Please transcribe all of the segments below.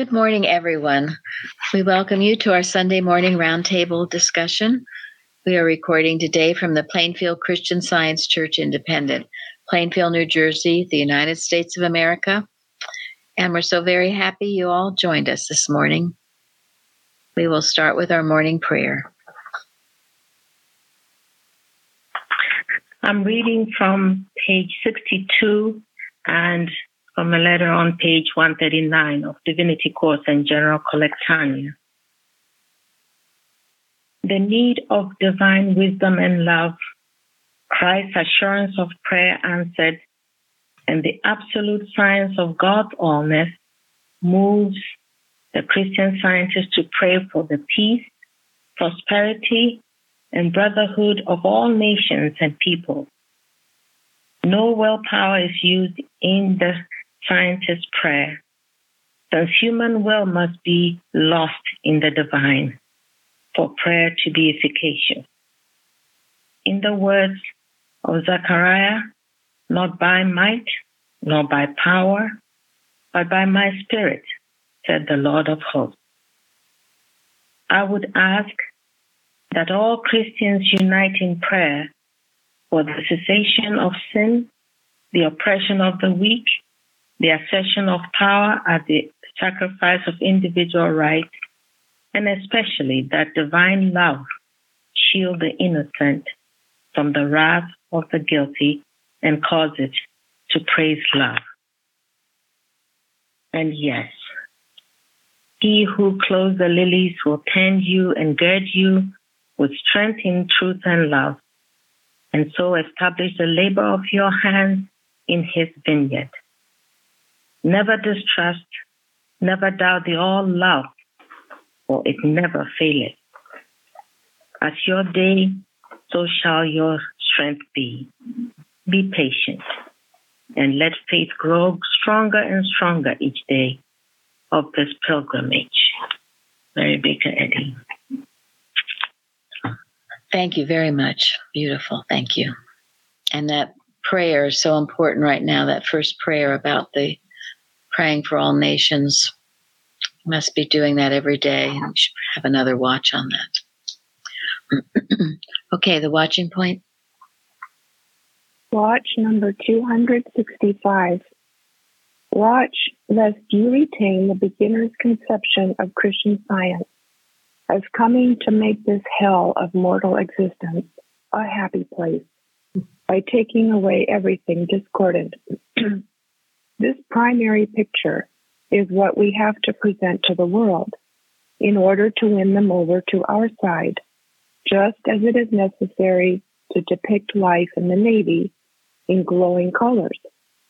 Good morning, everyone. We welcome you to our Sunday morning roundtable discussion. We are recording today from the Plainfield Christian Science Church Independent, Plainfield, New Jersey, the United States of America. And we're so very happy you all joined us this morning. We will start with our morning prayer. I'm reading from page 62 and from a letter on page 139 of Divinity Course and General Collectanea. The need of divine wisdom and love, Christ's assurance of prayer answered, and the absolute science of God's allness moves the Christian scientists to pray for the peace, prosperity, and brotherhood of all nations and people. No willpower is used in the scientist's prayer, since human will must be lost in the divine for prayer to be efficacious. In the words of Zechariah, not by might, nor by power, but by my spirit, said the Lord of hosts. I would ask that all Christians unite in prayer for the cessation of sin, the oppression of the weak, the accession of power at the sacrifice of individual rights, and especially that divine love shield the innocent from the wrath of the guilty and cause it to praise love. And yes, he who clothes the lilies will tend you and gird you with strength in truth and love, and so establish the labor of your hands in his vineyard. Never distrust, never doubt the all love, for it never faileth. As your day, so shall your strength be. Be patient and let faith grow stronger and stronger each day of this pilgrimage. Mary Baker Eddy. Thank you very much. Beautiful. Thank you. And that prayer is so important right now, that first prayer about the praying for all nations. Must be doing that every day. We should have another watch on that. okay, the watching point. Watch number 265. Watch lest you retain the beginner's conception of Christian science as coming to make this hell of mortal existence a happy place by taking away everything discordant This primary picture is what we have to present to the world in order to win them over to our side, just as it is necessary to depict life in the Navy in glowing colors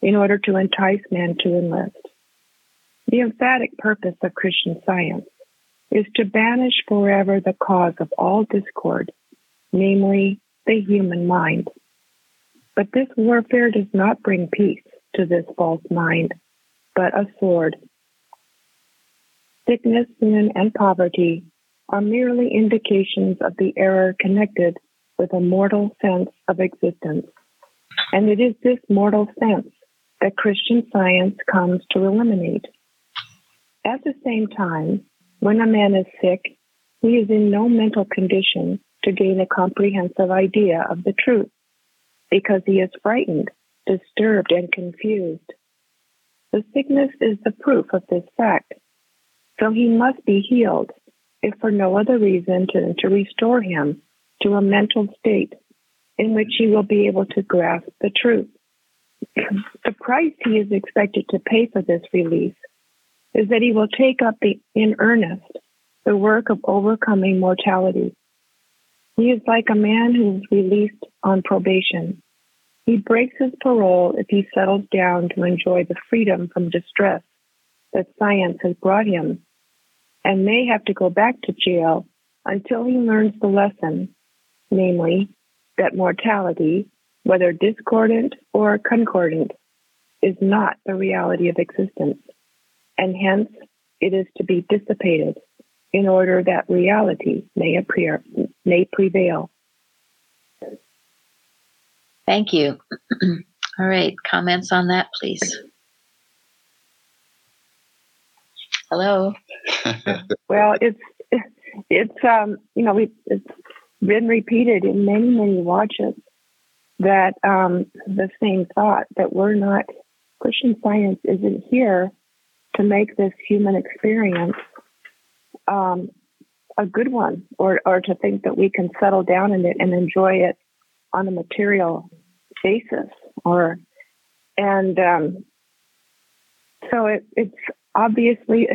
in order to entice men to enlist. The emphatic purpose of Christian science is to banish forever the cause of all discord, namely the human mind. But this warfare does not bring peace to this false mind, but a sword. Sickness, sin, and poverty are merely indications of the error connected with a mortal sense of existence. And it is this mortal sense that Christian science comes to eliminate. At the same time, when a man is sick, he is in no mental condition to gain a comprehensive idea of the truth because he is frightened disturbed, and confused. The sickness is the proof of this fact. So he must be healed, if for no other reason than to restore him to a mental state in which he will be able to grasp the truth. the price he is expected to pay for this release is that he will take up the, in earnest the work of overcoming mortality. He is like a man who is released on probation he breaks his parole if he settles down to enjoy the freedom from distress that science has brought him, and may have to go back to jail until he learns the lesson, namely, that mortality, whether discordant or concordant, is not the reality of existence, and hence it is to be dissipated in order that reality may appear may prevail. Thank you. All right, comments on that, please. Hello. well, it's it's um you know we it's been repeated in many many watches that um the same thought that we're not Christian Science isn't here to make this human experience um, a good one, or or to think that we can settle down in it and enjoy it on a material basis, or and um, so it, it's obviously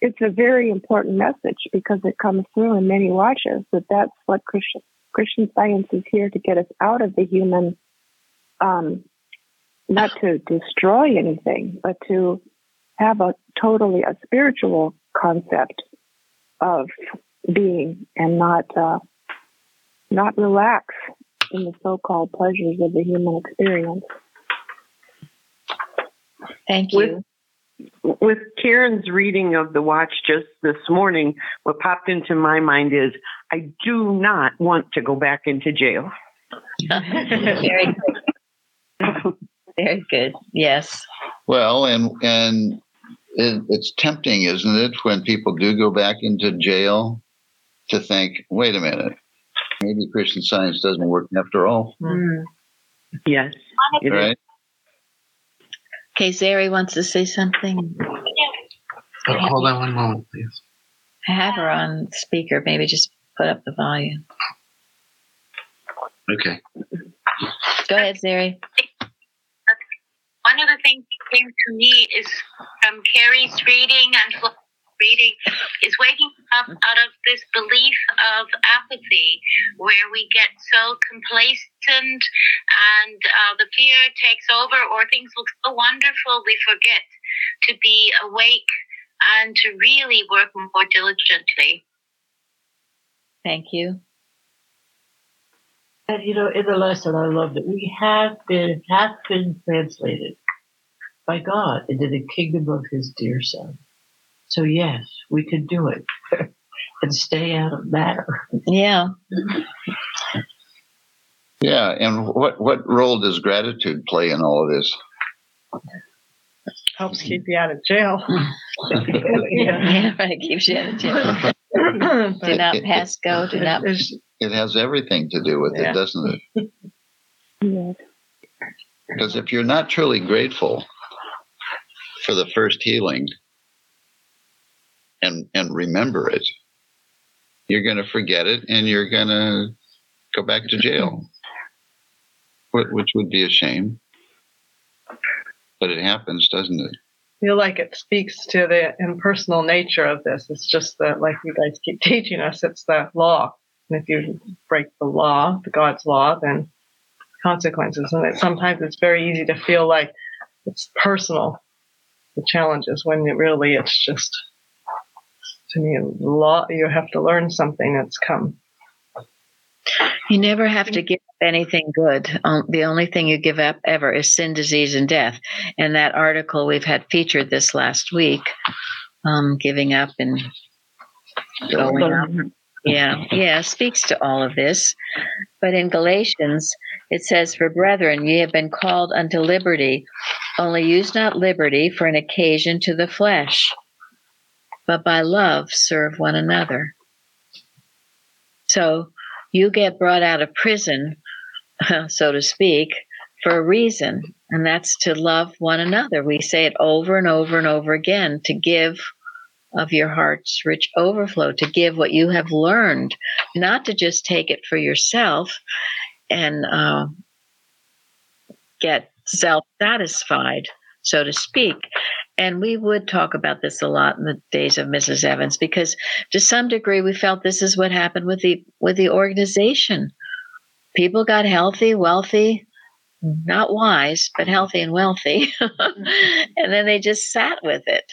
it's a very important message because it comes through in many watches that that's what Christian Christian Science is here to get us out of the human, um, not to destroy anything, but to have a totally a spiritual concept of being and not uh, not relax in the so-called pleasures of the human experience. Thank you. With, with Karen's reading of the watch just this morning, what popped into my mind is I do not want to go back into jail. Very good. Very good. Yes. Well, and and it, it's tempting, isn't it, when people do go back into jail to think, wait a minute, maybe Christian science doesn't work after all. Mm. Yes. Right? Okay, Zary wants to say something. Oh, hold on one moment, please. I have her on speaker. Maybe just put up the volume. Okay. Go ahead, Zary. One of the things that came to me is from Carrie's reading and reading is waking up out of this belief of apathy where we get so complacent and uh, the fear takes over or things look so wonderful we forget to be awake and to really work more diligently. Thank you. And you know, in the lesson, I love that we have been have been translated by God into the kingdom of His dear Son. So yes, we can do it and stay out of matter. Yeah. Yeah. And what, what role does gratitude play in all of this? Helps keep you out of jail. yeah, right. Keeps you out of jail. do not pass go. Do not. It has everything to do with Yeah. it, doesn't it? Yes. Because if you're not truly grateful for the first healing and and remember it, you're going to forget it and you're going to go back to jail, which would be a shame. But it happens, doesn't it? I feel like it speaks to the impersonal nature of this. It's just that, like you guys keep teaching us, it's the law. And if you break the law, the God's law, then consequences. And it, sometimes it's very easy to feel like it's personal, the challenges, when it really it's just, to me, law. You have to learn something that's come. You never have to give up anything good. Um, the only thing you give up ever is sin, disease, and death. And that article we've had featured this last week, um, giving up and going up. Yeah, yeah, speaks to all of this. But in Galatians, it says, For brethren, ye have been called unto liberty, only use not liberty for an occasion to the flesh, but by love serve one another. So you get brought out of prison, so to speak, for a reason, and that's to love one another. We say it over and over and over again to give of your heart's rich overflow, to give what you have learned, not to just take it for yourself and uh, get self satisfied, so to speak. And we would talk about this a lot in the days of Mrs. Evans because to some degree we felt this is what happened with the with the organization. People got healthy, wealthy, not wise, but healthy and wealthy. and then they just sat with it.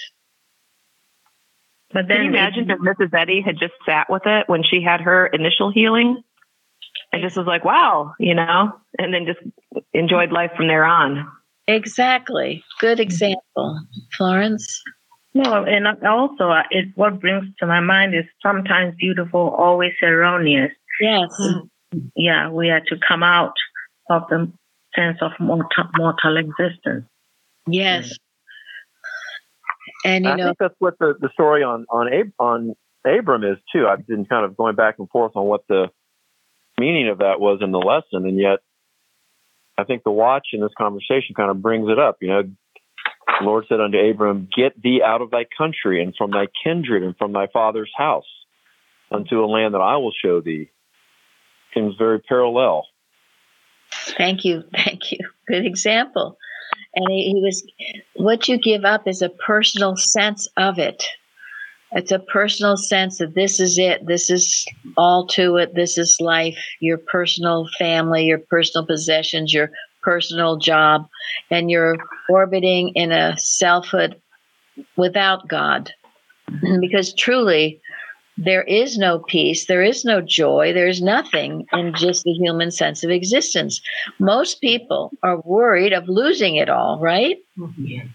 But then Can you imagine if Mrs. Eddy had just sat with it when she had her initial healing and just was like, wow, you know, and then just enjoyed life from there on. Exactly. Good mm-hmm. example. Florence? No, and also it what brings to my mind is sometimes beautiful, always erroneous. Yes. Mm-hmm. Yeah, we had to come out of the sense of mortal, mortal existence. Yes. And you I know, think that's what the, the story on on Ab- on Abram is too. I've been kind of going back and forth on what the meaning of that was in the lesson, and yet I think the watch in this conversation kind of brings it up. You know, the Lord said unto Abram, "Get thee out of thy country and from thy kindred and from thy father's house unto a land that I will show thee." Seems very parallel. Thank you. Thank you. Good example. And he, he was, what you give up is a personal sense of it. It's a personal sense that this is it. This is all to it. This is life, your personal family, your personal possessions, your personal job, and you're orbiting in a selfhood without God. Because truly, there is no peace, there is no joy, there's nothing in just the human sense of existence. Most people are worried of losing it all, right? Yes.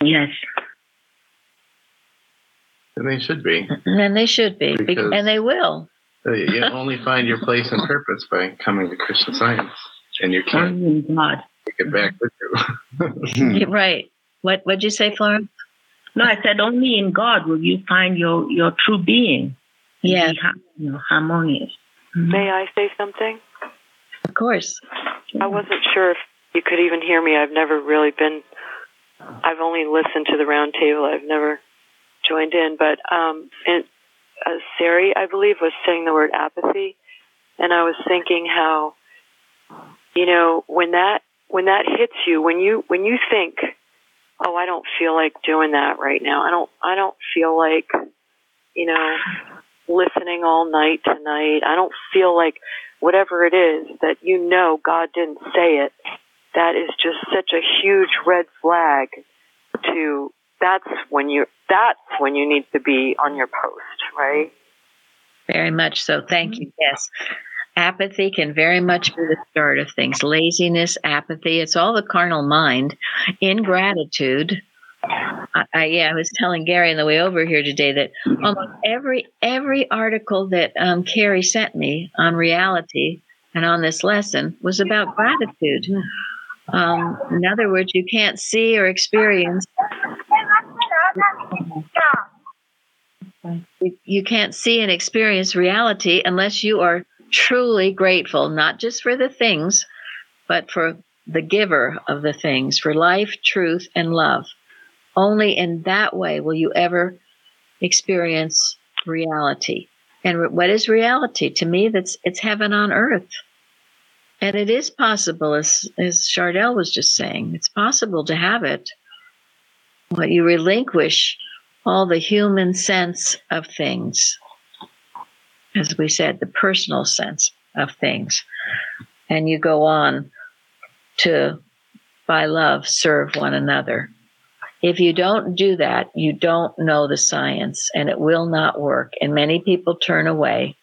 Yes. And they should be. And they should be, Because- and they will. You only find your place and purpose by coming to Christian Science, and you can't oh, Only in God. take it back with you. You're right. What what'd you say, Florence? No, I said only in God will you find your, your true being. and Yeah. be you know, harmonious. Mm-hmm. May I say something? Of course. I wasn't sure if you could even hear me. I've never really been. I've only listened to the round table. I've never joined in. But um, and uh, Sari, I believe, was saying the word apathy, and I was thinking how, you know, when that when that hits you, when you when you think, oh, I don't feel like doing that right now. I don't. I don't feel like, you know, listening all night tonight. I don't feel like whatever it is that you know God didn't say it. That is just such a huge red flag to that's when you that's when you need to be on your post, right? Very much so. Thank you. Yes. Apathy can very much be the start of things. Laziness, apathy, it's all the carnal mind. Ingratitude. I, I, yeah, I was telling Gary on the way over here today that almost every every article that um, Carrie sent me on reality and on this lesson was about gratitude. Um, in other words, you can't see or experience you- can't see and experience reality unless you are truly grateful, not just for the things, but for the giver of the things, for life, truth, and love. Only in that way will you ever experience reality. And what is reality? To me, that's it's heaven on earth. And it is possible, as as Chardell was just saying, it's possible to have it. What you relinquish all the human sense of things, as we said, the personal sense of things, and you go on to, by love, serve one another. If you don't do that, you don't know the science and it will not work. And many people turn away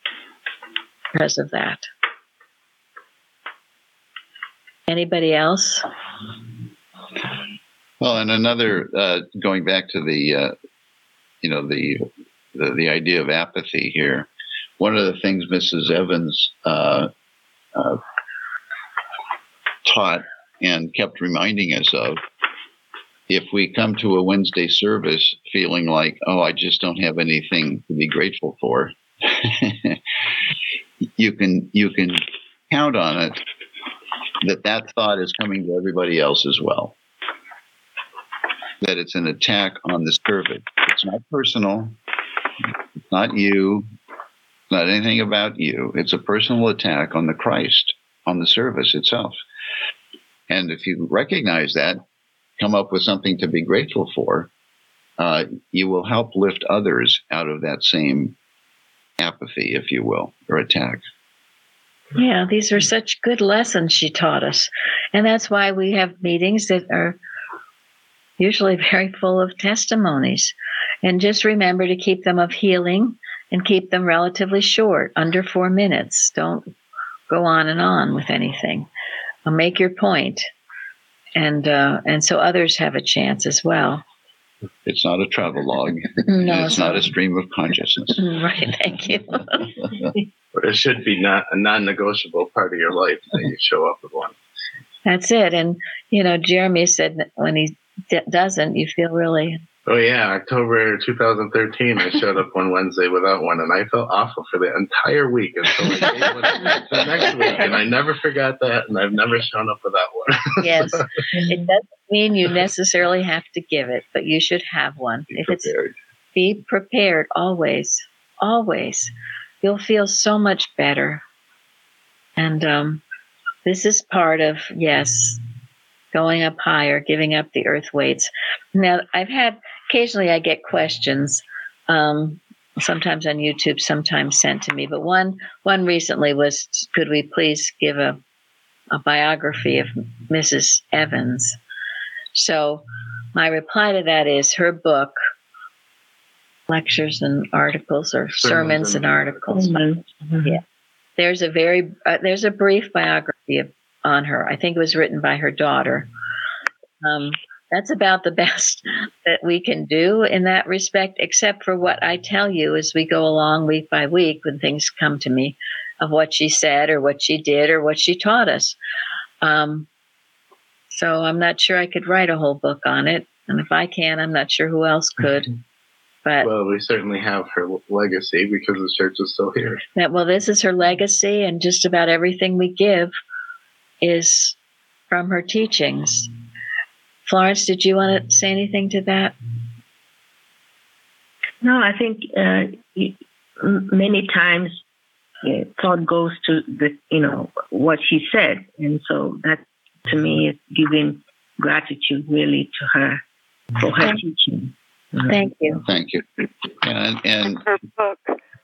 because of that. Anybody else? Well, and another uh, going back to the, uh, you know, the, the the idea of apathy here. One of the things Mrs. Evans uh, uh, taught and kept reminding us of, if we come to a Wednesday service feeling like, oh, I just don't have anything to be grateful for, you can you can count on it that that thought is coming to everybody else as well that it's an attack on the service. It's not personal. It's not you. Not anything about you. It's a personal attack on the Christ, on the service itself. And if you recognize that, come up with something to be grateful for, uh, you will help lift others out of that same apathy, if you will, or attack. Yeah, these are such good lessons she taught us. And that's why we have meetings that are usually very full of testimonies. And just remember to keep them of healing and keep them relatively short, under four minutes. Don't go on and on with anything. Uh, Make your point, and uh, and so others have a chance as well. It's not a travel log. No, it's it's not a stream of consciousness. Right. Thank you. But it should be not a non-negotiable part of your life that you show up with one. That's it. And you know, Jeremy said when he d- doesn't, you feel really Oh yeah, October 2013. I showed up one Wednesday without one, and I felt awful for the entire week until I the next week, and I never forgot that, and I've never shown up without one. yes, it doesn't mean you necessarily have to give it, but you should have one. Be if it's be prepared always, always. You'll feel so much better. And um, this is part of yes, going up higher, giving up the earth weights. Now I've had occasionally I get questions. Um, sometimes on YouTube, sometimes sent to me. But one one recently was, could we please give a a biography of Mrs. Evans? So my reply to that is her book, lectures and articles, or sermons, Sermons and and articles. Mhm. Yeah, there's a very uh, there's a brief biography of, on her. I think it was written by her daughter. Um, that's about the best that we can do in that respect, except for what I tell you as we go along week by week when things come to me of what she said or what she did or what she taught us. Um, so I'm not sure I could write a whole book on it. And if I can, I'm not sure who else could. But Well, we certainly have her legacy because the church is still here. that well this is her legacy and just about everything we give is from her teachings florence did you want to say anything to that No, I think uh, many times uh, thought goes to the you know what she said, and so that to me is giving gratitude really to her for her teaching. thank you Thank you. And and Her book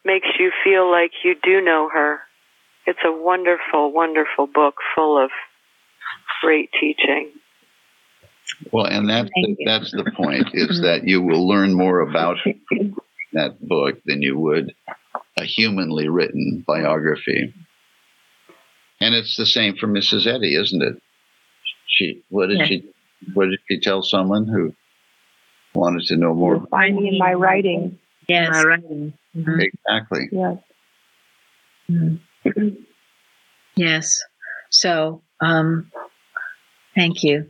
makes you feel like you do know her. It's a wonderful, wonderful book full of great teaching. well, and that's the, that's the point is that you will learn more about that book than you would a humanly written biography. And it's the same for Mrs. Eddy, isn't it? She what did Yeah. she what did she tell someone who wanted to know more? You'll find me in my writing. yes My writing. Mhm. Exactly. Yes. Mhm. Yes. So um thank you.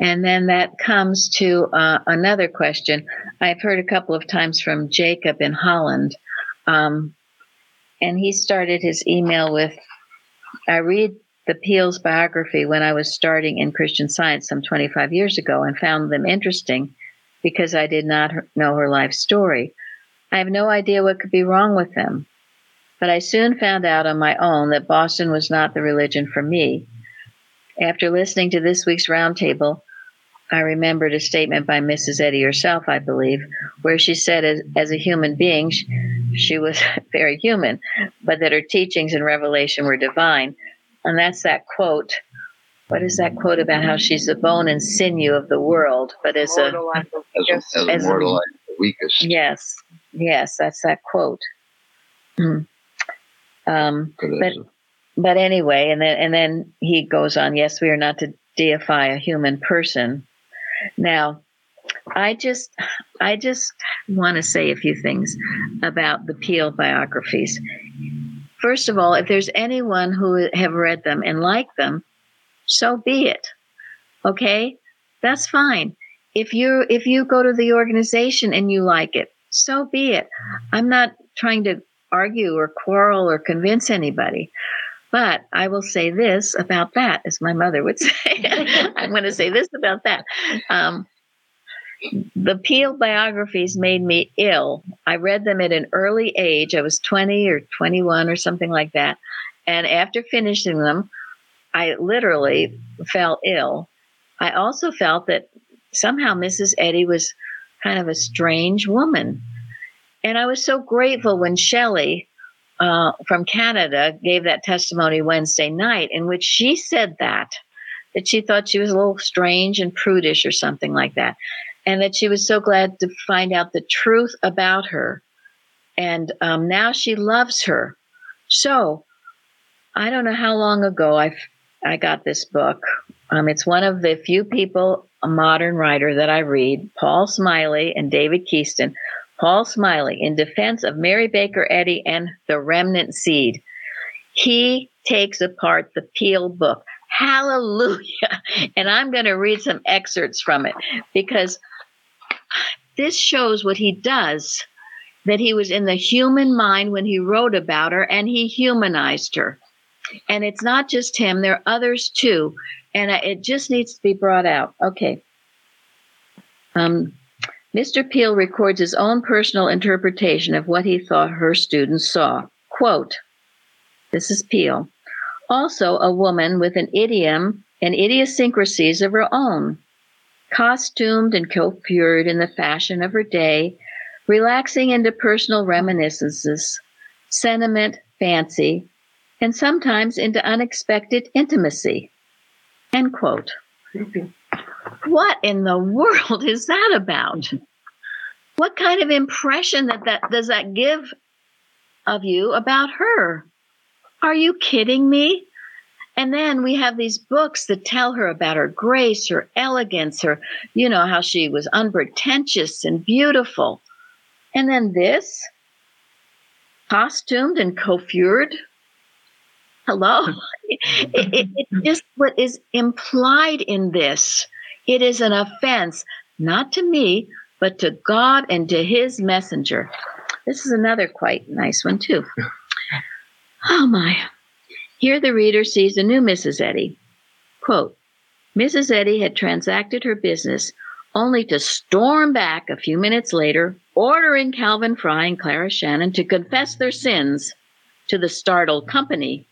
And then that comes to uh, another question. I've heard a couple of times from jacob in holland um, and he started his email with i read the peel's biography when i was starting in christian science some 25 years ago and found them interesting because i did not know her life story. I have no idea what could be wrong with them but I soon found out on my own that Boston was not the religion for me. After listening to this week's roundtable, I remembered a statement by Mrs. Eddy herself, I believe, where she said, as, as a human being, she, she was very human, but that her teachings and revelation were divine. And that's that quote. What is that quote about how she's the bone and sinew of the world, but as a Mortal and the As, a, as As a a- mortal, I'm the weakest. yes, yes, that's that quote. Hmm. Um, But But- as a- but anyway, and then and then he goes on. Yes, we are not to deify a human person. Now, I just I just want to say a few things about the Peel biographies. First of all, if there's anyone who have read them and like them, so be it. Okay, that's fine. If you if you go to the organization and you like it, so be it. I'm not trying to argue or quarrel or convince anybody. But I will say this about that, as my mother would say. I'm going to say this about that. Um, the Peel biographies made me ill. I read them at an early age. I was 20 or 21 or something like that. And after finishing them, I literally fell ill. I also felt that somehow Mrs. Eddy was kind of a strange woman. And I was so grateful when Shelley uh, from Canada gave that testimony Wednesday night, in which she said that, that she thought she was a little strange and prudish or something like that, and that she was so glad to find out the truth about her. And um, now she loves her. So I don't know how long ago I I got this book. Um, it's one of the few people, a modern writer that I read, Paul Smillie and David Keyston. Paul Smillie, in defense of Mary Baker Eddy and the remnant seed, he takes apart the Peel book. Hallelujah. And I'm going to read some excerpts from it because this shows what he does that he was in the human mind when he wrote about her and he humanized her. And it's not just him, there are others too. And it just needs to be brought out. Okay. Um, Mr. Peel records his own personal interpretation of what he thought her students saw. Quote, this is Peel. Also, a woman with an idiom and idiosyncrasies of her own, costumed and coiffured in the fashion of her day, relaxing into personal reminiscences, sentiment, fancy, and sometimes into unexpected intimacy. End quote. What in the world is that about? What kind of impression that, that does that give of you about her? Are you kidding me? And then we have these books that tell her about her grace, her elegance, her, you know, how she was unpretentious and beautiful. And then this, costumed and coiffured. Hello? it, it, it's just what is implied in this. It is an offense, not to me, but to God and to his messenger. This is another quite nice one, too. Oh my. Here the reader sees a new Mrs. Eddy. Quote Mrs. Eddy had transacted her business only to storm back a few minutes later, ordering Calvin Frye and Clara Shannon to confess their sins to the startled company,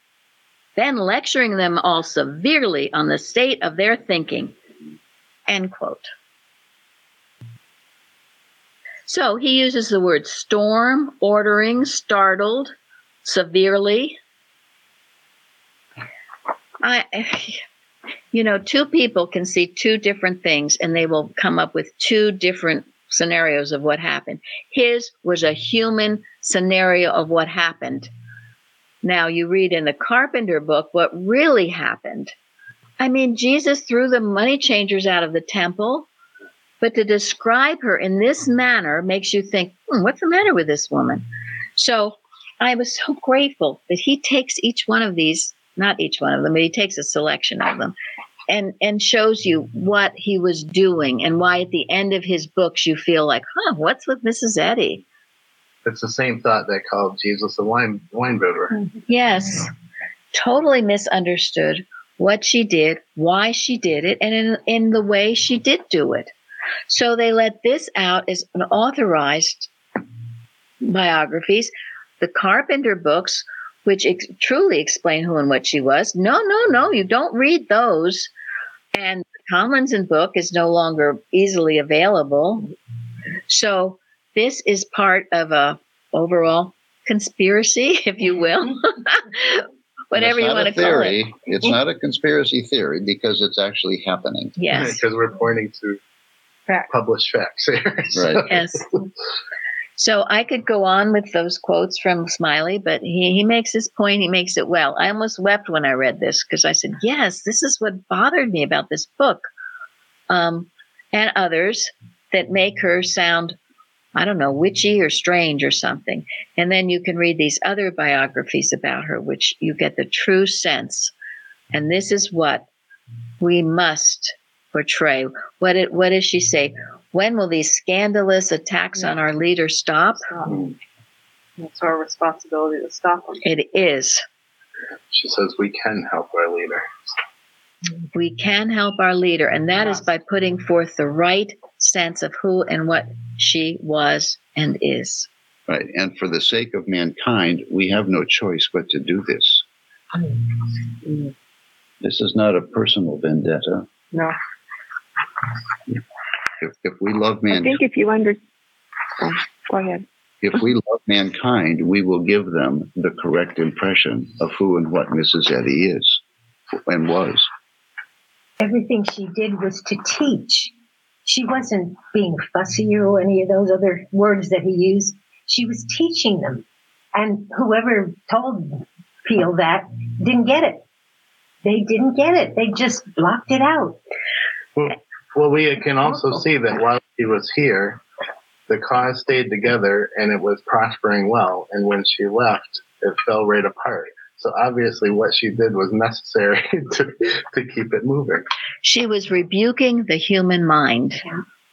then lecturing them all severely on the state of their thinking. End quote. So he uses the word storm, ordering, startled, severely. I, you know, two people can see two different things and they will come up with two different scenarios of what happened. His was a human scenario of what happened. Now, you read in the Carpenter book what really happened. I mean, Jesus threw the money changers out of the temple, but to describe her in this manner makes you think, hmm, what's the matter with this woman? So I was so grateful that he takes each one of these, not each one of them, but he takes a selection of them and and shows you what he was doing and why at the end of his books you feel like, huh, what's with Mrs. Eddy? It's the same thought that called Jesus a wine wine bibber. Yes. Totally misunderstood what she did, why she did it, and in, in the way she did do it. So they let this out as an authorized biographies. The Carpenter books, which ex- truly explain who and what she was. No, no, no, you don't read those. And the Tomlinson book is no longer easily available. So this is part of a overall conspiracy, if you will. Mm-hmm. Whatever you want to call theory. it. It's mm-hmm. not a conspiracy theory because it's actually happening. Yes. Because we're pointing to published facts here. So- Right. Yes. So I could go on with those quotes from Smillie, but he, he makes his point. He makes it well. I almost wept when I read this because I said, yes, this is what bothered me about this book. Um, and others that make her sound, I don't know, witchy or strange or something. And then you can read these other biographies about her, which you get the true sense. And this is what we must portray. What it, what does she say? When will these scandalous attacks on our leader stop? Mm-hmm. It's our responsibility to stop them. It is. She says we can help our leader. We can help our leader, and that is by putting forth the right sense of who and what she was and is. Right. And for the sake of mankind, we have no choice but to do this. Mm-hmm. This is not a personal vendetta. No. If, if we love I think if you under, oh, go ahead. if we love mankind, we will give them the correct impression of who and what Mrs. Eddy is and was. Everything she did was to teach. She wasn't being fussy or any of those other words that he used. She was teaching them. And whoever told Peel that didn't get it. They didn't get it. They just blocked it out. Well, well, we can also see that while she was here, the cause stayed together and it was prospering well. And when she left, it fell right apart. So obviously, what she did was necessary to, to keep it moving. She was rebuking the human mind.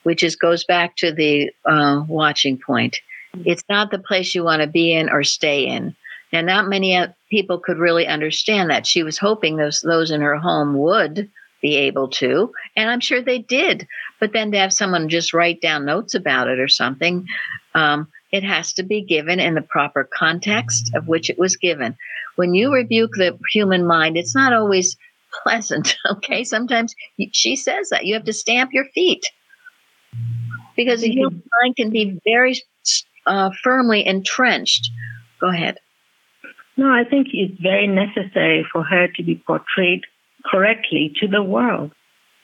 which is goes back to the uh, watching point. It's not the place you want to be in or stay in. And not many uh, people could really understand that. She was hoping those those in her home would be able to, and I'm sure they did. But then to have someone just write down notes about it or something, um, it has to be given in the proper context of which it was given. When you rebuke the human mind, it's not always pleasant. Okay, sometimes she says that you have to stamp your feet because the human mind can be very uh, firmly entrenched. Go ahead. No, I think it's very necessary for her to be portrayed correctly to the world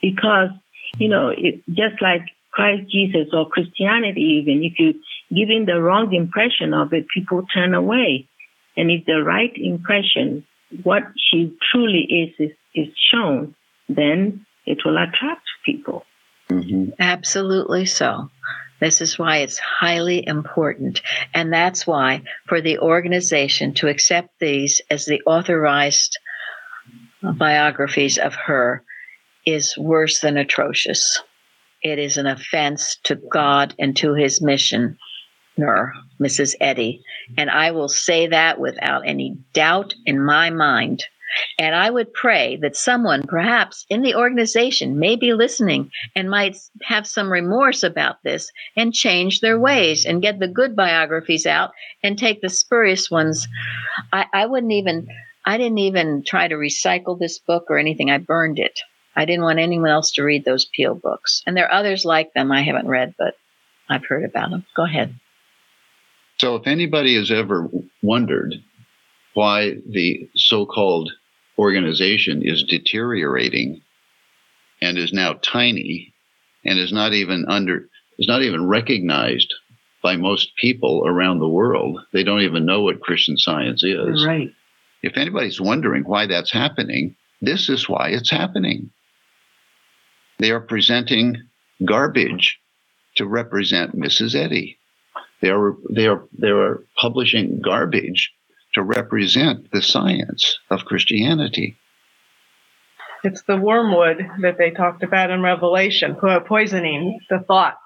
because, you know, it, just like Christ Jesus or Christianity, even if you giving the wrong impression of it, people turn away. And if the right impression, what she truly is, is, is shown, then it will attract people. Mm-hmm. Absolutely so. This is why it's highly important. And that's why, for the organization to accept these as the authorized biographies of her is worse than atrocious. It is an offense to God and to his mission, Mrs. Eddy. And I will say that without any doubt in my mind. And I would pray that someone, perhaps in the organization, may be listening and might have some remorse about this and change their ways and get the good biographies out and take the spurious ones. I, I wouldn't even, I didn't even try to recycle this book or anything. I burned it. I didn't want anyone else to read those Peel books. And there are others like them I haven't read, but I've heard about them. Go ahead. So, if anybody has ever wondered why the so called organization is deteriorating and is now tiny and is not even under is not even recognized by most people around the world. They don't even know what Christian science is. Right. If anybody's wondering why that's happening, this is why it's happening. They are presenting garbage to represent Mrs. Eddy. They are they are they are publishing garbage to represent the science of Christianity. It's the wormwood that they talked about in Revelation, poisoning the thought.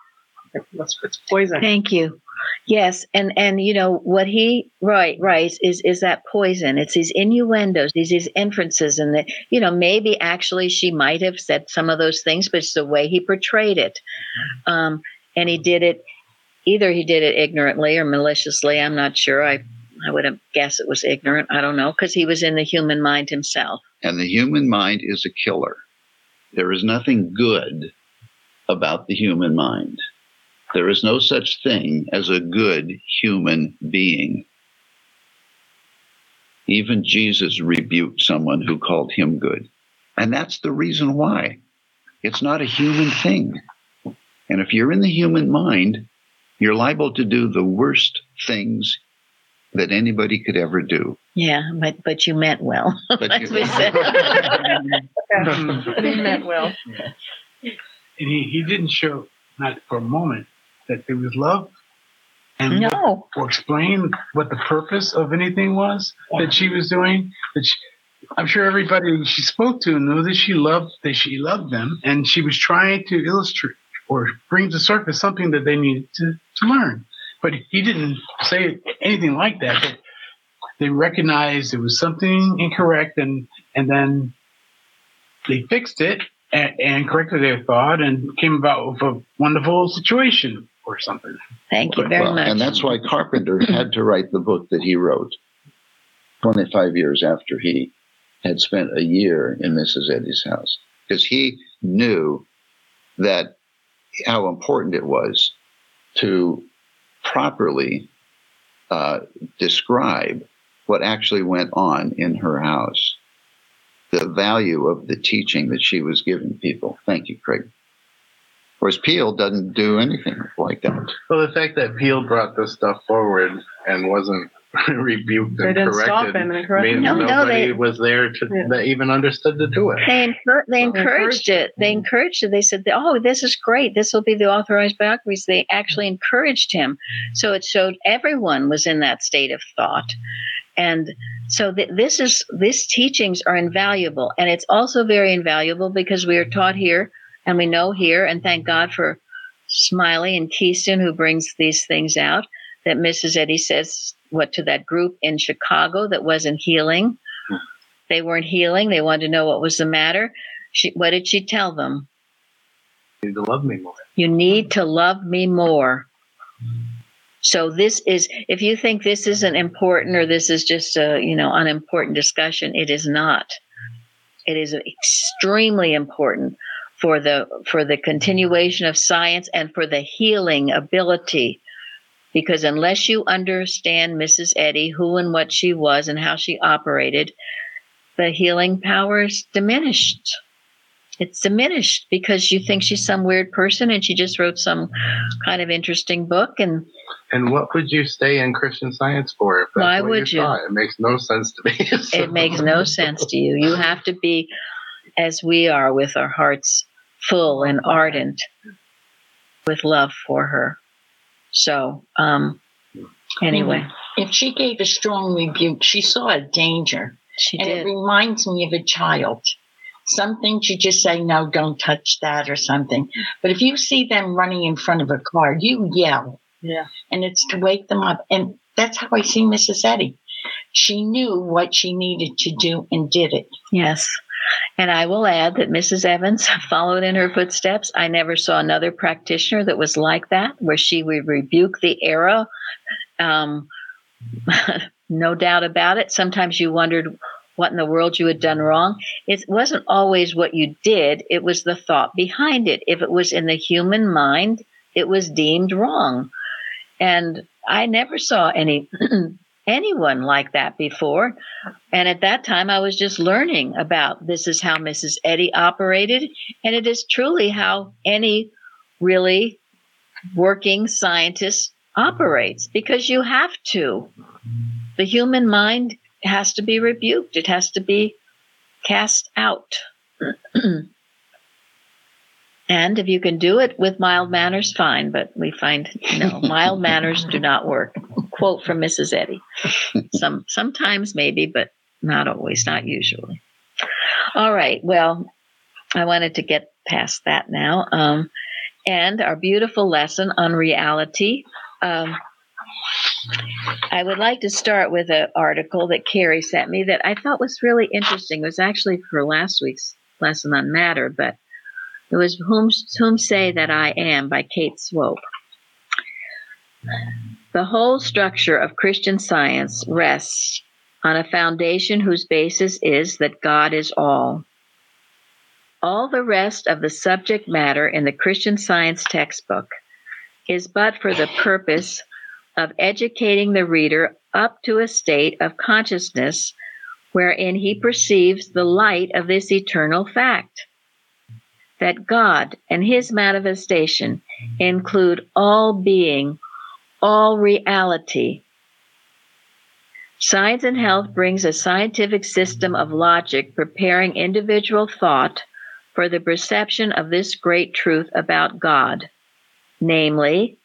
It's poison. Thank you. Yes, and and you know what he right writes is is that poison. It's these innuendos, these these inferences, and that you know maybe actually she might have said some of those things, but it's the way he portrayed it, um, and he did it. Either he did it ignorantly or maliciously. I'm not sure. I I would guess it was ignorant. I don't know because he was in the human mind himself. And the human mind is a killer. There is nothing good about the human mind. There is no such thing as a good human being. Even Jesus rebuked someone who called him good. And that's the reason why. It's not a human thing. And if you're in the human mind, you're liable to do the worst things that anybody could ever do. Yeah, but but you meant well. But you, we said. he meant well. And he, he didn't show, not for a moment, that there was love and no. or explain what the purpose of anything was that she was doing. That she, I'm sure everybody she spoke to knew that she loved that she loved them, and she was trying to illustrate or bring to surface something that they needed to, to learn. But he didn't say anything like that. But they recognized it was something incorrect, and and then they fixed it and, and corrected their thought and came about with a wonderful situation or something. Thank you very well, much. And that's why Carpenter had to write the book that he wrote 25 years after he had spent a year in Mrs. Eddy's house, because he knew that how important it was to properly uh, describe what actually went on in her house, the value of the teaching that she was giving people. Thank you, Craig. Whereas Peel doesn't do anything like that. Well, the fact that Peel brought this stuff forward and wasn't rebuked they and didn't corrected stop him and correct means him. No, no, nobody they- was there to Yeah. that even understood to do it. They, encour- they Well, encouraged it. They encouraged it. They said, "Oh, this is great. This will be the authorized biographies." They actually encouraged him, so it showed everyone was in that state of thought, and so th- this is these teachings are invaluable, and it's also very invaluable because we are taught here and we know here, and thank God for Smillie and Keyston who brings these things out. That Mrs. Eddy says what to that group in Chicago that wasn't healing. Hmm. They weren't healing. They wanted to know what was the matter. She, what did she tell them? You need to love me more. You need to love me more. So this is if you think this isn't important or this is just a, you know, unimportant discussion, it is not. It is extremely important for the for the continuation of science and for the healing ability because unless you understand Mrs. Eddy, who and what she was and how she operated, the healing power is diminished. It's diminished because you think she's some weird person and she just wrote some kind of interesting book and And what would you stay in Christian science for? Why would you? thought? It makes no sense to me. So- it makes no sense to you. You have to be as we are with our hearts full and ardent with love for her. So, um, anyway, If she gave a strong rebuke, she saw a danger. She and did. it reminds me of a child. Some things you just say, no, don't touch that or something. But if you see them running in front of a car, you yell. Yeah. And it's to wake them up. And that's how I see Mrs. Eddy. She knew what she needed to do and did it. Yes. And I will add that Mrs. Evans followed in her footsteps. I never saw another practitioner that was like that, where she would rebuke the error. Um, no doubt about it. Sometimes you wondered what in the world you had done wrong. It wasn't always what you did, it was the thought behind it. If it was in the human mind, it was deemed wrong. And I never saw any anyone like that before. And at that time, I was just learning about this is how Mrs. Eddy operated. And it is truly how any really working scientist operates because you have to. The human mind has to be rebuked, it has to be cast out. and if you can do it with mild manners, fine. But we find no, mild manners do not work. Quote from Mrs. Eddy. Some sometimes maybe, but not always, not usually. All right. Well, I wanted to get past that now. Um, and our beautiful lesson on reality. Um, I would like to start with an article that Carrie sent me that I thought was really interesting. It was actually for last week's lesson on matter, but it was Whom, Whom Say That I Am by Kate Swope. The whole structure of Christian science rests on a foundation whose basis is that God is all. All the rest of the subject matter in the Christian science textbook is but for the purpose of educating the reader up to a state of consciousness wherein he perceives the light of this eternal fact that God and his manifestation include all being, all reality. Science and Health brings a scientific system of logic preparing individual thought for the perception of this great truth about God, namely,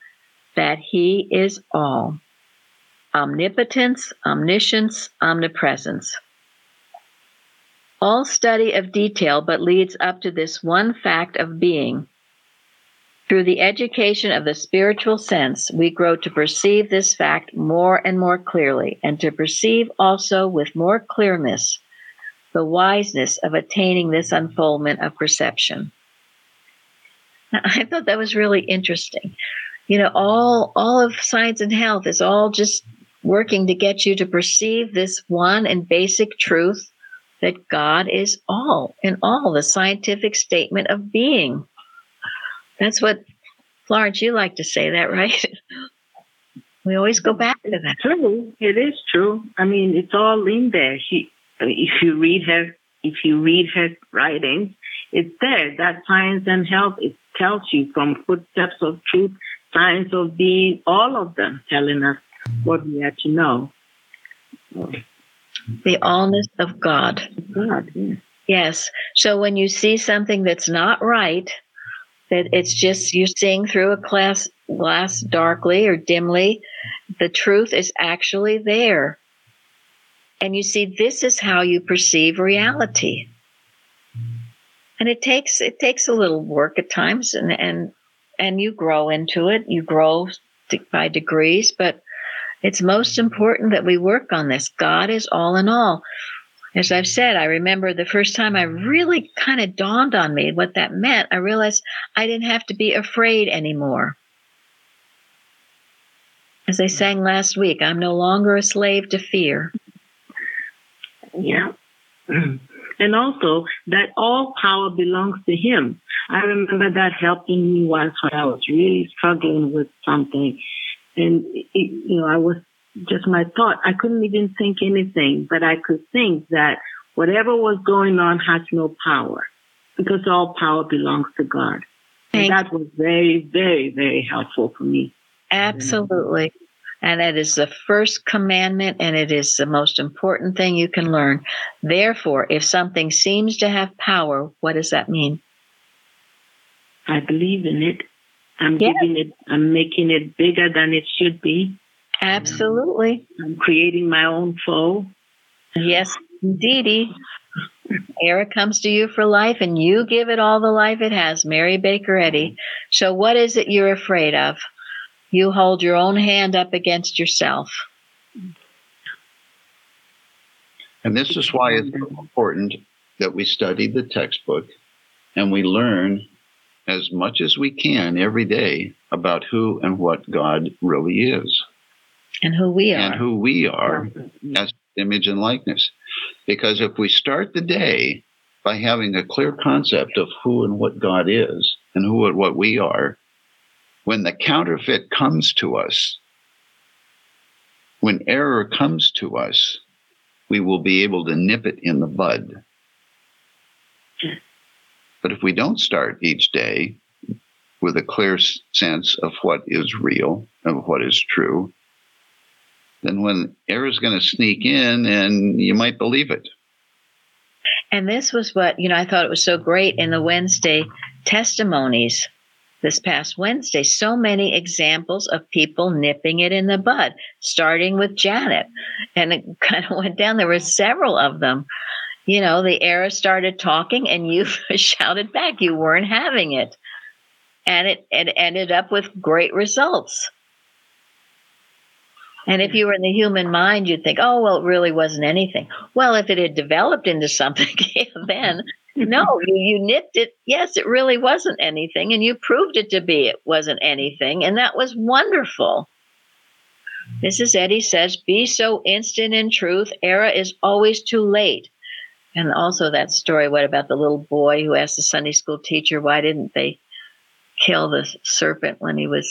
that He is all omnipotence, omniscience, omnipresence. All study of detail but leads up to this one fact of being. Through the education of the spiritual sense, we grow to perceive this fact more and more clearly, and to perceive also with more clearness the wiseness of attaining this unfoldment of perception. Now, I thought that was really interesting. You know, all all of science and health is all just working to get you to perceive this one and basic truth that God is all in all, the scientific statement of being. That's what Florence, you like to say that, right? we always go back to that. True, it is true. I mean, it's all in there. She, if you read her, if you read her writings, it's there. That science and health it tells you from footsteps of truth, science of being, all of them telling us what we have to know. The allness of God. God, yeah. Yes. So when you see something that's not right, that it's just you're seeing through a glass glass darkly or dimly, the truth is actually there. And you see this is how you perceive reality. And it takes it takes a little work at times and and and you grow into it. You grow by degrees, but it's most important that we work on this. God is all in all. As I've said, I remember the first time I really kind of dawned on me what that meant. I realized I didn't have to be afraid anymore. As I sang last week, I'm no longer a slave to fear. Yeah. And also that all power belongs to him. I remember that helping me once when I was really struggling with something. And, it, you know, I was just my thought. I couldn't even think anything, but I could think that whatever was going on has no power because all power belongs to God. And that was very, very, very helpful for me. Absolutely. And that is the first commandment, and it is the most important thing you can learn. Therefore, if something seems to have power, what does that mean? I believe in it. I'm giving it, I'm making it bigger than it should be. Absolutely. I'm creating my own foe. Yes, indeedy. Error comes to you for life, and you give it all the life it has. Mary Baker Eddy. So, what is it you're afraid of? You hold your own hand up against yourself. And this is why it's so important that we study the textbook and we learn as much as we can every day about who and what God really is And who we are. and who we are as image and likeness. Because if we start the day by having a clear concept of who and what God is and who and what we are, when the counterfeit comes to us, when error comes to us, we will be able to nip it in the bud. But if we don't start each day with a clear sense of what is real, and what is true, then when error is going to sneak in and you might believe it. And this was what, you know, I thought it was so great in the Wednesday testimonies this past Wednesday. So many examples of people nipping it in the bud, starting with Janet. And it kind of went down. There were several of them. You know, the error started talking and you shouted back. You weren't having it. And it, it ended up with great results. And if you were in the human mind, you'd think, oh, well, it really wasn't anything. Well, if it had developed into something, then no, you, you nipped it. Yes, it really wasn't anything. And you proved it to be it wasn't anything. And that was wonderful. Mrs. Eddy says, be so instant in truth. Error is always too late. And also that story, what about the little boy who asked the Sunday school teacher, why didn't they kill the serpent when he was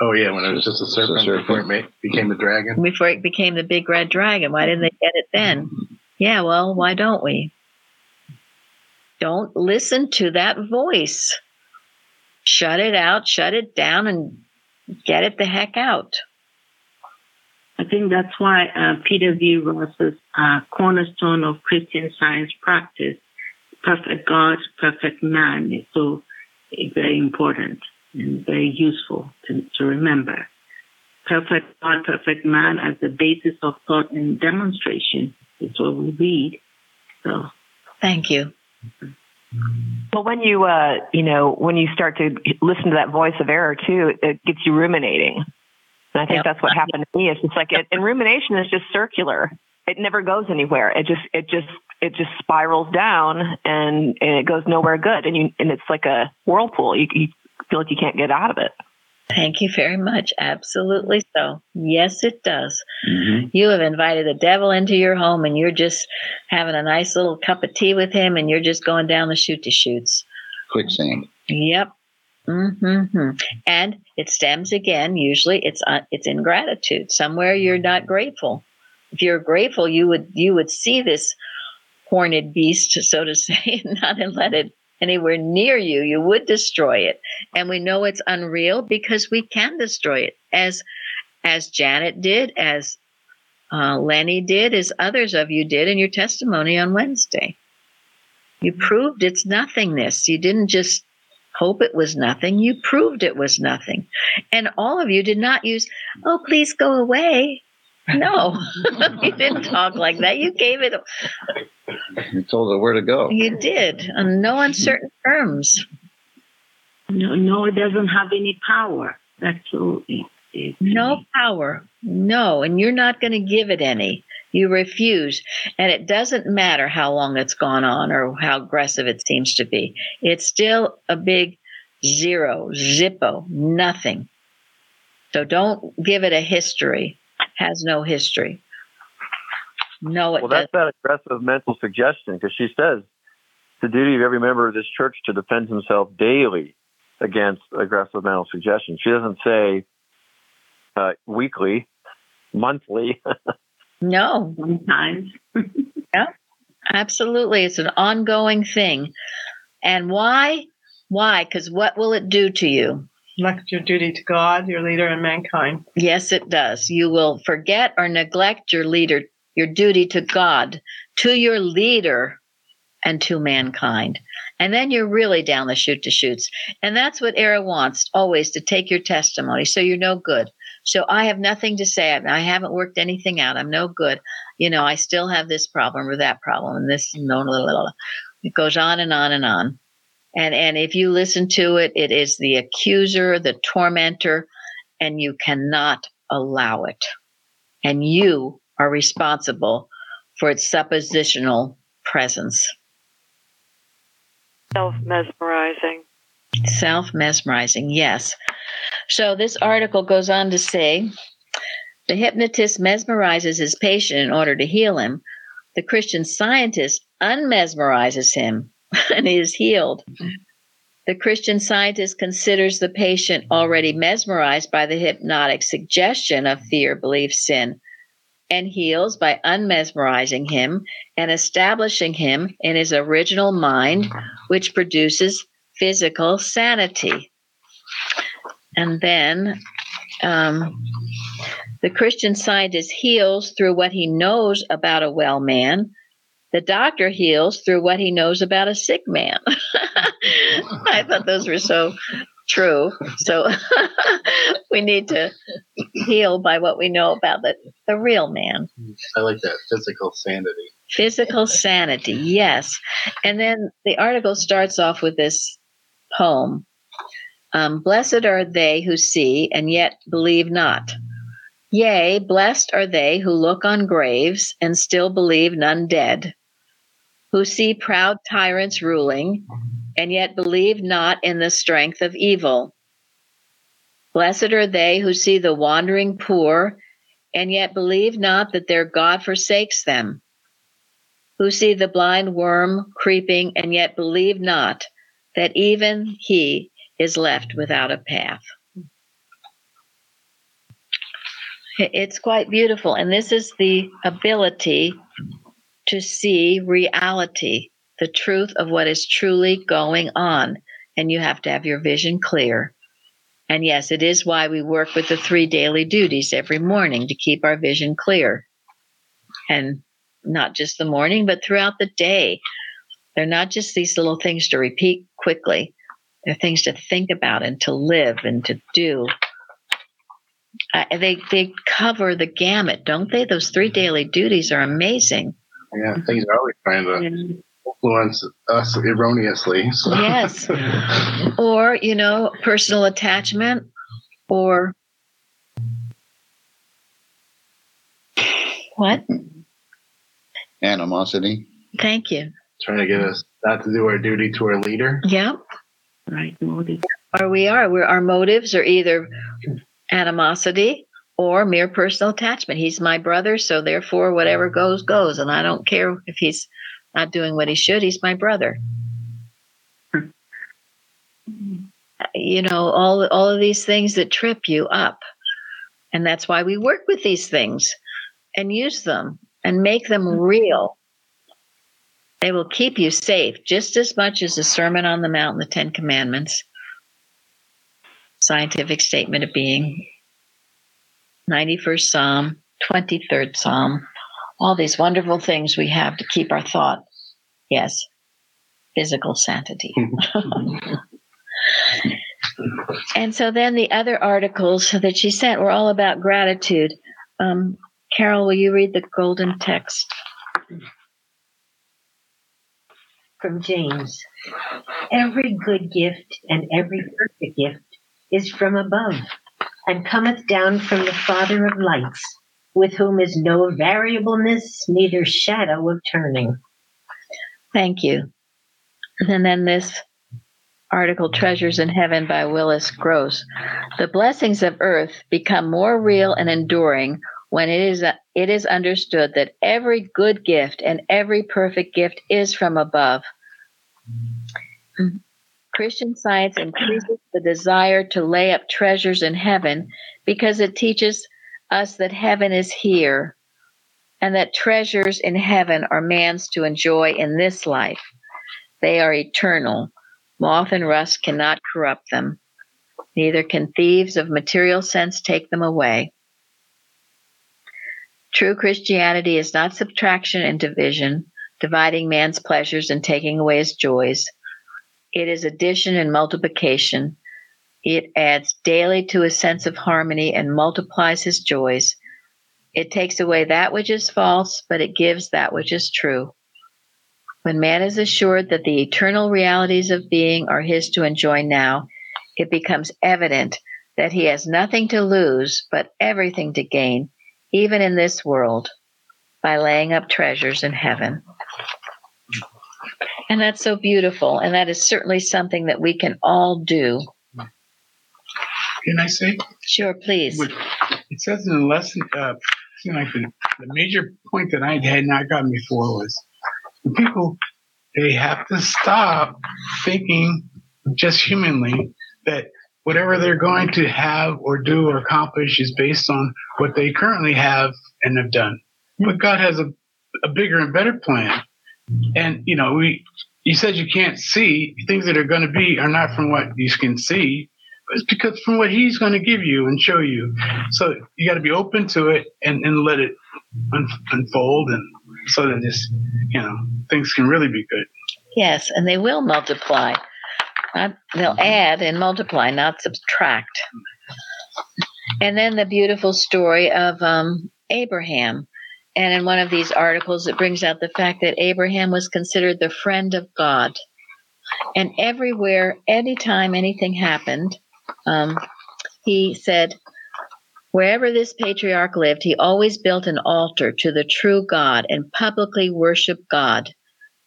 Oh yeah, when it was just a serpent, before it ma- became the dragon. before it became the big red dragon. Why didn't they get it then? Yeah, well, why don't we? Don't listen to that voice. Shut it out, shut it down, and get it the heck out. I think that's why uh, Peter V. Ross's uh, cornerstone of Christian science practice, perfect God, perfect man, is so very important and very useful to, to remember. Perfect God, perfect man as the basis of thought and demonstration is what we read. So Thank you. Well, when you, uh, you know, when you start to listen to that voice of error too, it gets you ruminating. And I think that's what happened to me. It's just like, it, and rumination is just circular. It never goes anywhere. It just, it just, it just spirals down and, and it goes nowhere good. And you, and it's like a whirlpool. You, you feel like you can't get out of it. Thank you very much. Absolutely so. Yes, it does. You have invited the devil into your home and you're just having a nice little cup of tea with him and you're just going down the chute to shoots. Quicksand. Yep. Mm-hmm. And it stems again. Usually, it's uh, it's ingratitude. Somewhere you're not grateful. If you're grateful, you would you would see this horned beast, so to say, and not and let it anywhere near you. You would destroy it, and we know it's unreal because we can destroy it, as as Janet did, as uh, Lenny did, as others of you did in your testimony on Wednesday. You proved its nothingness. You didn't just hope it was nothing. You proved it was nothing. And all of you did not use, oh, please go away. No, you didn't talk like that. You gave it, You told her where to go. you did, on no uncertain terms. No, no, it doesn't have any power. That's all. It, it, No power. No. And you're not going to give it any. You refuse. And it doesn't matter how long it's gone on or how aggressive it seems to be. It's still a big zero, zippo, nothing. So don't give it a history. Has no history. No, it Well, does. that's that aggressive mental suggestion because she says the duty of every member of this church to defend himself daily against aggressive mental suggestion. She doesn't say uh, weekly, monthly. No. Sometimes. yeah. Absolutely. It's an ongoing thing. And why? Why? Because what will it do to you? Neglect your duty to God, your leader, and mankind. Yes, it does. You will forget or neglect your leader, your duty to God, to your leader, and to mankind. And then you're really down the chute to shoots. And that's what error wants always to take your testimony. So you're no good. So I have nothing to say. I haven't worked anything out. I'm no good. You know, I still have this problem or that problem and this, no, no, no, no. It goes on and on and on. And and if you listen to it, it is the accuser, the tormentor, and you cannot allow it. And you are responsible for its suppositional presence. Self mesmerizing. Self mesmerizing, yes. So this article goes on to say the hypnotist mesmerizes his patient in order to heal him. The Christian scientist unmesmerizes him and he is healed. The Christian scientist considers the patient already mesmerized by the hypnotic suggestion of fear, belief, sin, and heals by unmesmerizing him and establishing him in his original mind, which produces physical sanity. And then um, the Christian scientist heals through what he knows about a well man. The doctor heals through what he knows about a sick man. I thought those were so true. So we need to heal by what we know about the, the real man. I like that physical sanity. Physical sanity, yes. And then the article starts off with this poem um, Blessed are they who see and yet believe not. Yea, blessed are they who look on graves and still believe none dead, who see proud tyrants ruling and yet believe not in the strength of evil. Blessed are they who see the wandering poor and yet believe not that their God forsakes them, who see the blind worm creeping and yet believe not that even he is left without a path. It's quite beautiful. And this is the ability to see reality, the truth of what is truly going on. And you have to have your vision clear. And yes, it is why we work with the three daily duties every morning to keep our vision clear. And not just the morning, but throughout the day. They're not just these little things to repeat quickly, they're things to think about and to live and to do. Uh, they they cover the gamut, don't they? Those three daily duties are amazing. Yeah, things are always trying to influence us erroneously. So. Yes. or, you know, personal attachment or what? Animosity. Thank you. trying to get us not to do our duty to our leader. Yep. Right motive. Or we are. We're, our motives are either animosity or mere personal attachment. He's my brother, so therefore whatever goes, goes. And I don't care if he's not doing what he should, he's my brother. You know, all all of these things that trip you up. And that's why we work with these things and use them and make them mm-hmm. real. They will keep you safe just as much as the Sermon on the Mount and the Ten Commandments, scientific statement of being, 91st Psalm, 23rd Psalm, all these wonderful things we have to keep our thought. Yes, physical sanity. and so then the other articles that she sent were all about gratitude. Um, Carol, will you read the golden text? from James. Every good gift and every perfect gift is from above and cometh down from the Father of lights, with whom is no variableness, neither shadow of turning. Thank you. And then this article, Treasures in Heaven by Willis Gross. The blessings of earth become more real and enduring when it is, it is understood that every good gift and every perfect gift is from above. Christian science increases the desire to lay up treasures in heaven because it teaches us that heaven is here and that treasures in heaven are man's to enjoy in this life. They are eternal. Moth and rust cannot corrupt them. Neither can thieves of material sense take them away. True Christianity is not subtraction and division, dividing man's pleasures and taking away his joys. It is addition and multiplication. It adds daily to his sense of harmony and multiplies his joys. It takes away that which is false, but it gives that which is true. When man is assured that the eternal realities of being are his to enjoy now, it becomes evident that he has nothing to lose but everything to gain, even in this world, by laying up treasures in heaven. And that's so beautiful. And that is certainly something that we can all do. Can I say? Sure, please. It says in the lesson, uh, like the, the major point that I had not gotten before was people they have to stop thinking just humanly that whatever they're going to have or do or accomplish is based on what they currently have and have done. But God has a, a bigger and better plan. And, you know, we, you said you can't see things that are going to be are not from what you can see. But it's because from what he's going to give you and show you. So you got to be open to it and, and let it un- unfold and so that this, you know, things can really be good. Yes, and they will multiply. They'll add and multiply, not subtract. And then the beautiful story of um, Abraham. And in one of these articles, it brings out the fact that Abraham was considered the friend of God. And everywhere, anytime anything happened, um, he said, Wherever this patriarch lived, he always built an altar to the true God and publicly worshiped God,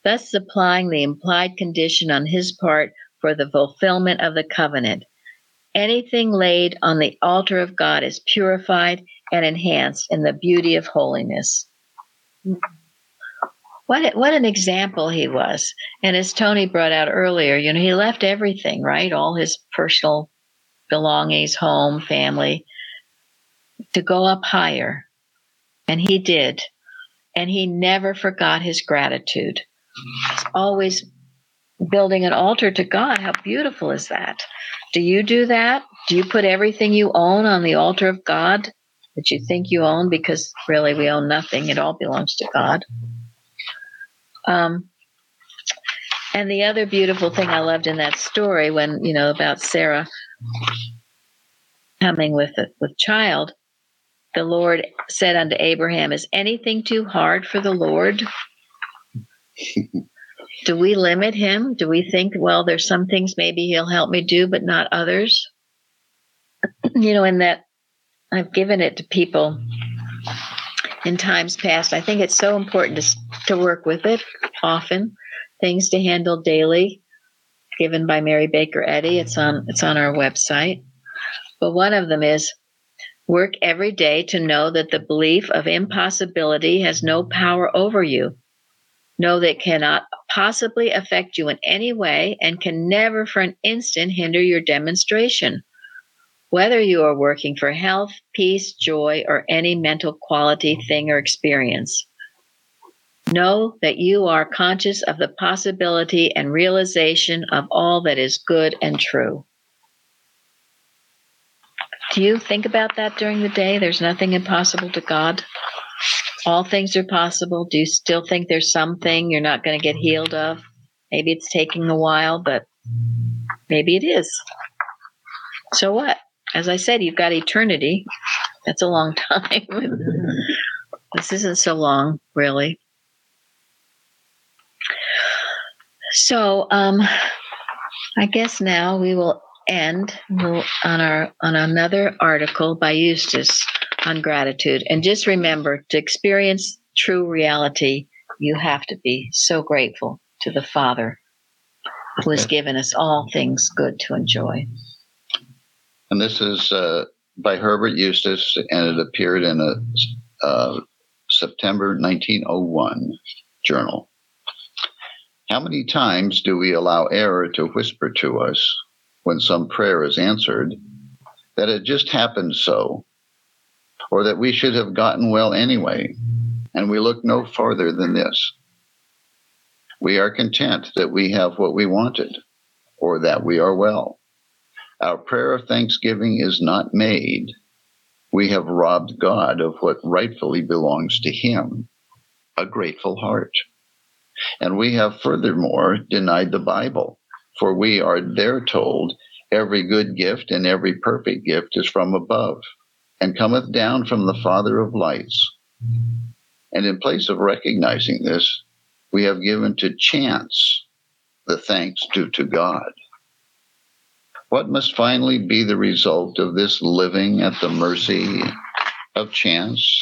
thus supplying the implied condition on his part for the fulfillment of the covenant. Anything laid on the altar of God is purified and enhanced in the beauty of holiness. What, what an example he was. And as Tony brought out earlier, you know, he left everything, right? All his personal belongings, home, family, to go up higher. And he did. And he never forgot his gratitude. He's always building an altar to God. How beautiful is that? Do you do that? Do you put everything you own on the altar of God that you think you own? Because really, we own nothing, it all belongs to God. Um, and the other beautiful thing I loved in that story, when you know about Sarah coming with a, with child, the Lord said unto Abraham, Is anything too hard for the Lord? do we limit him? Do we think, well, there's some things maybe he'll help me do, but not others? you know, in that I've given it to people in times past. I think it's so important to, to work with it often. Things to handle daily, given by Mary Baker Eddy. It's on it's on our website. But one of them is Work every day to know that the belief of impossibility has no power over you. Know that cannot possibly affect you in any way and can never for an instant hinder your demonstration. Whether you are working for health, peace, joy, or any mental quality, thing, or experience. Know that you are conscious of the possibility and realization of all that is good and true. Do you think about that during the day? There's nothing impossible to God. All things are possible. Do you still think there's something you're not going to get healed of? Maybe it's taking a while, but maybe it is. So what? As I said, you've got eternity. That's a long time. this isn't so long, really. So, um, I guess now we will end on our on another article by Eustace on gratitude. And just remember to experience true reality, you have to be so grateful to the Father who has given us all things good to enjoy. And this is uh, by Herbert Eustace, and it appeared in a uh, September 1901 journal. How many times do we allow error to whisper to us when some prayer is answered that it just happened so, or that we should have gotten well anyway, and we look no farther than this? We are content that we have what we wanted, or that we are well. Our prayer of thanksgiving is not made. We have robbed God of what rightfully belongs to Him a grateful heart. And we have furthermore denied the Bible, for we are there told every good gift and every perfect gift is from above and cometh down from the Father of lights. And in place of recognizing this, we have given to chance the thanks due to God. What must finally be the result of this living at the mercy of chance?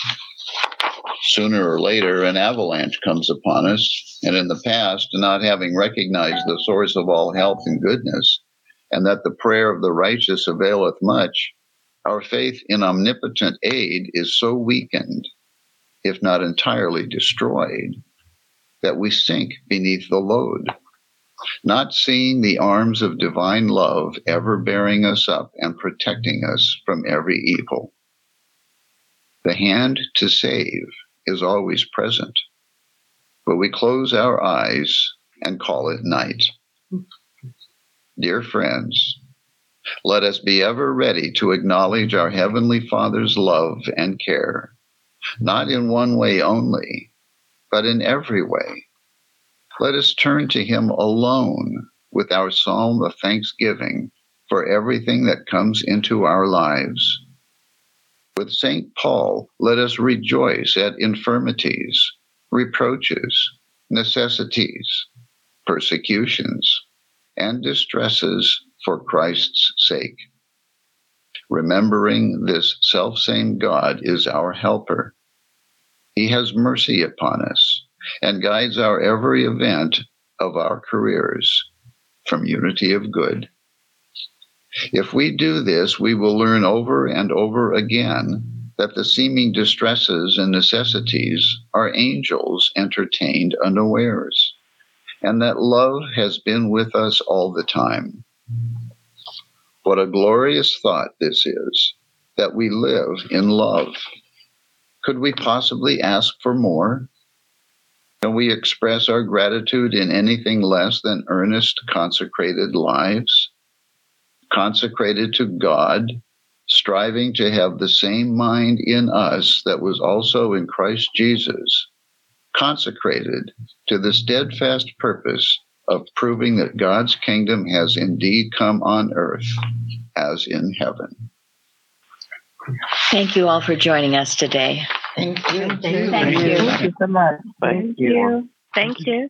Sooner or later, an avalanche comes upon us, and in the past, not having recognized the source of all health and goodness, and that the prayer of the righteous availeth much, our faith in omnipotent aid is so weakened, if not entirely destroyed, that we sink beneath the load not seeing the arms of divine love ever bearing us up and protecting us from every evil. The hand to save is always present, but we close our eyes and call it night. Dear friends, let us be ever ready to acknowledge our Heavenly Father's love and care, not in one way only, but in every way let us turn to Him alone with our psalm of thanksgiving for everything that comes into our lives. With St. Paul, let us rejoice at infirmities, reproaches, necessities, persecutions, and distresses for Christ's sake. Remembering this self-same God is our helper. He has mercy upon us and guides our every event of our careers from unity of good. If we do this, we will learn over and over again that the seeming distresses and necessities are angels entertained unawares, and that love has been with us all the time. What a glorious thought this is that we live in love. Could we possibly ask for more? Can we express our gratitude in anything less than earnest, consecrated lives? Consecrated to God, striving to have the same mind in us that was also in Christ Jesus, consecrated to the steadfast purpose of proving that God's kingdom has indeed come on earth as in heaven. Thank you all for joining us today. Thank you. Thank you. Thank you so much. Thank you. Thank you.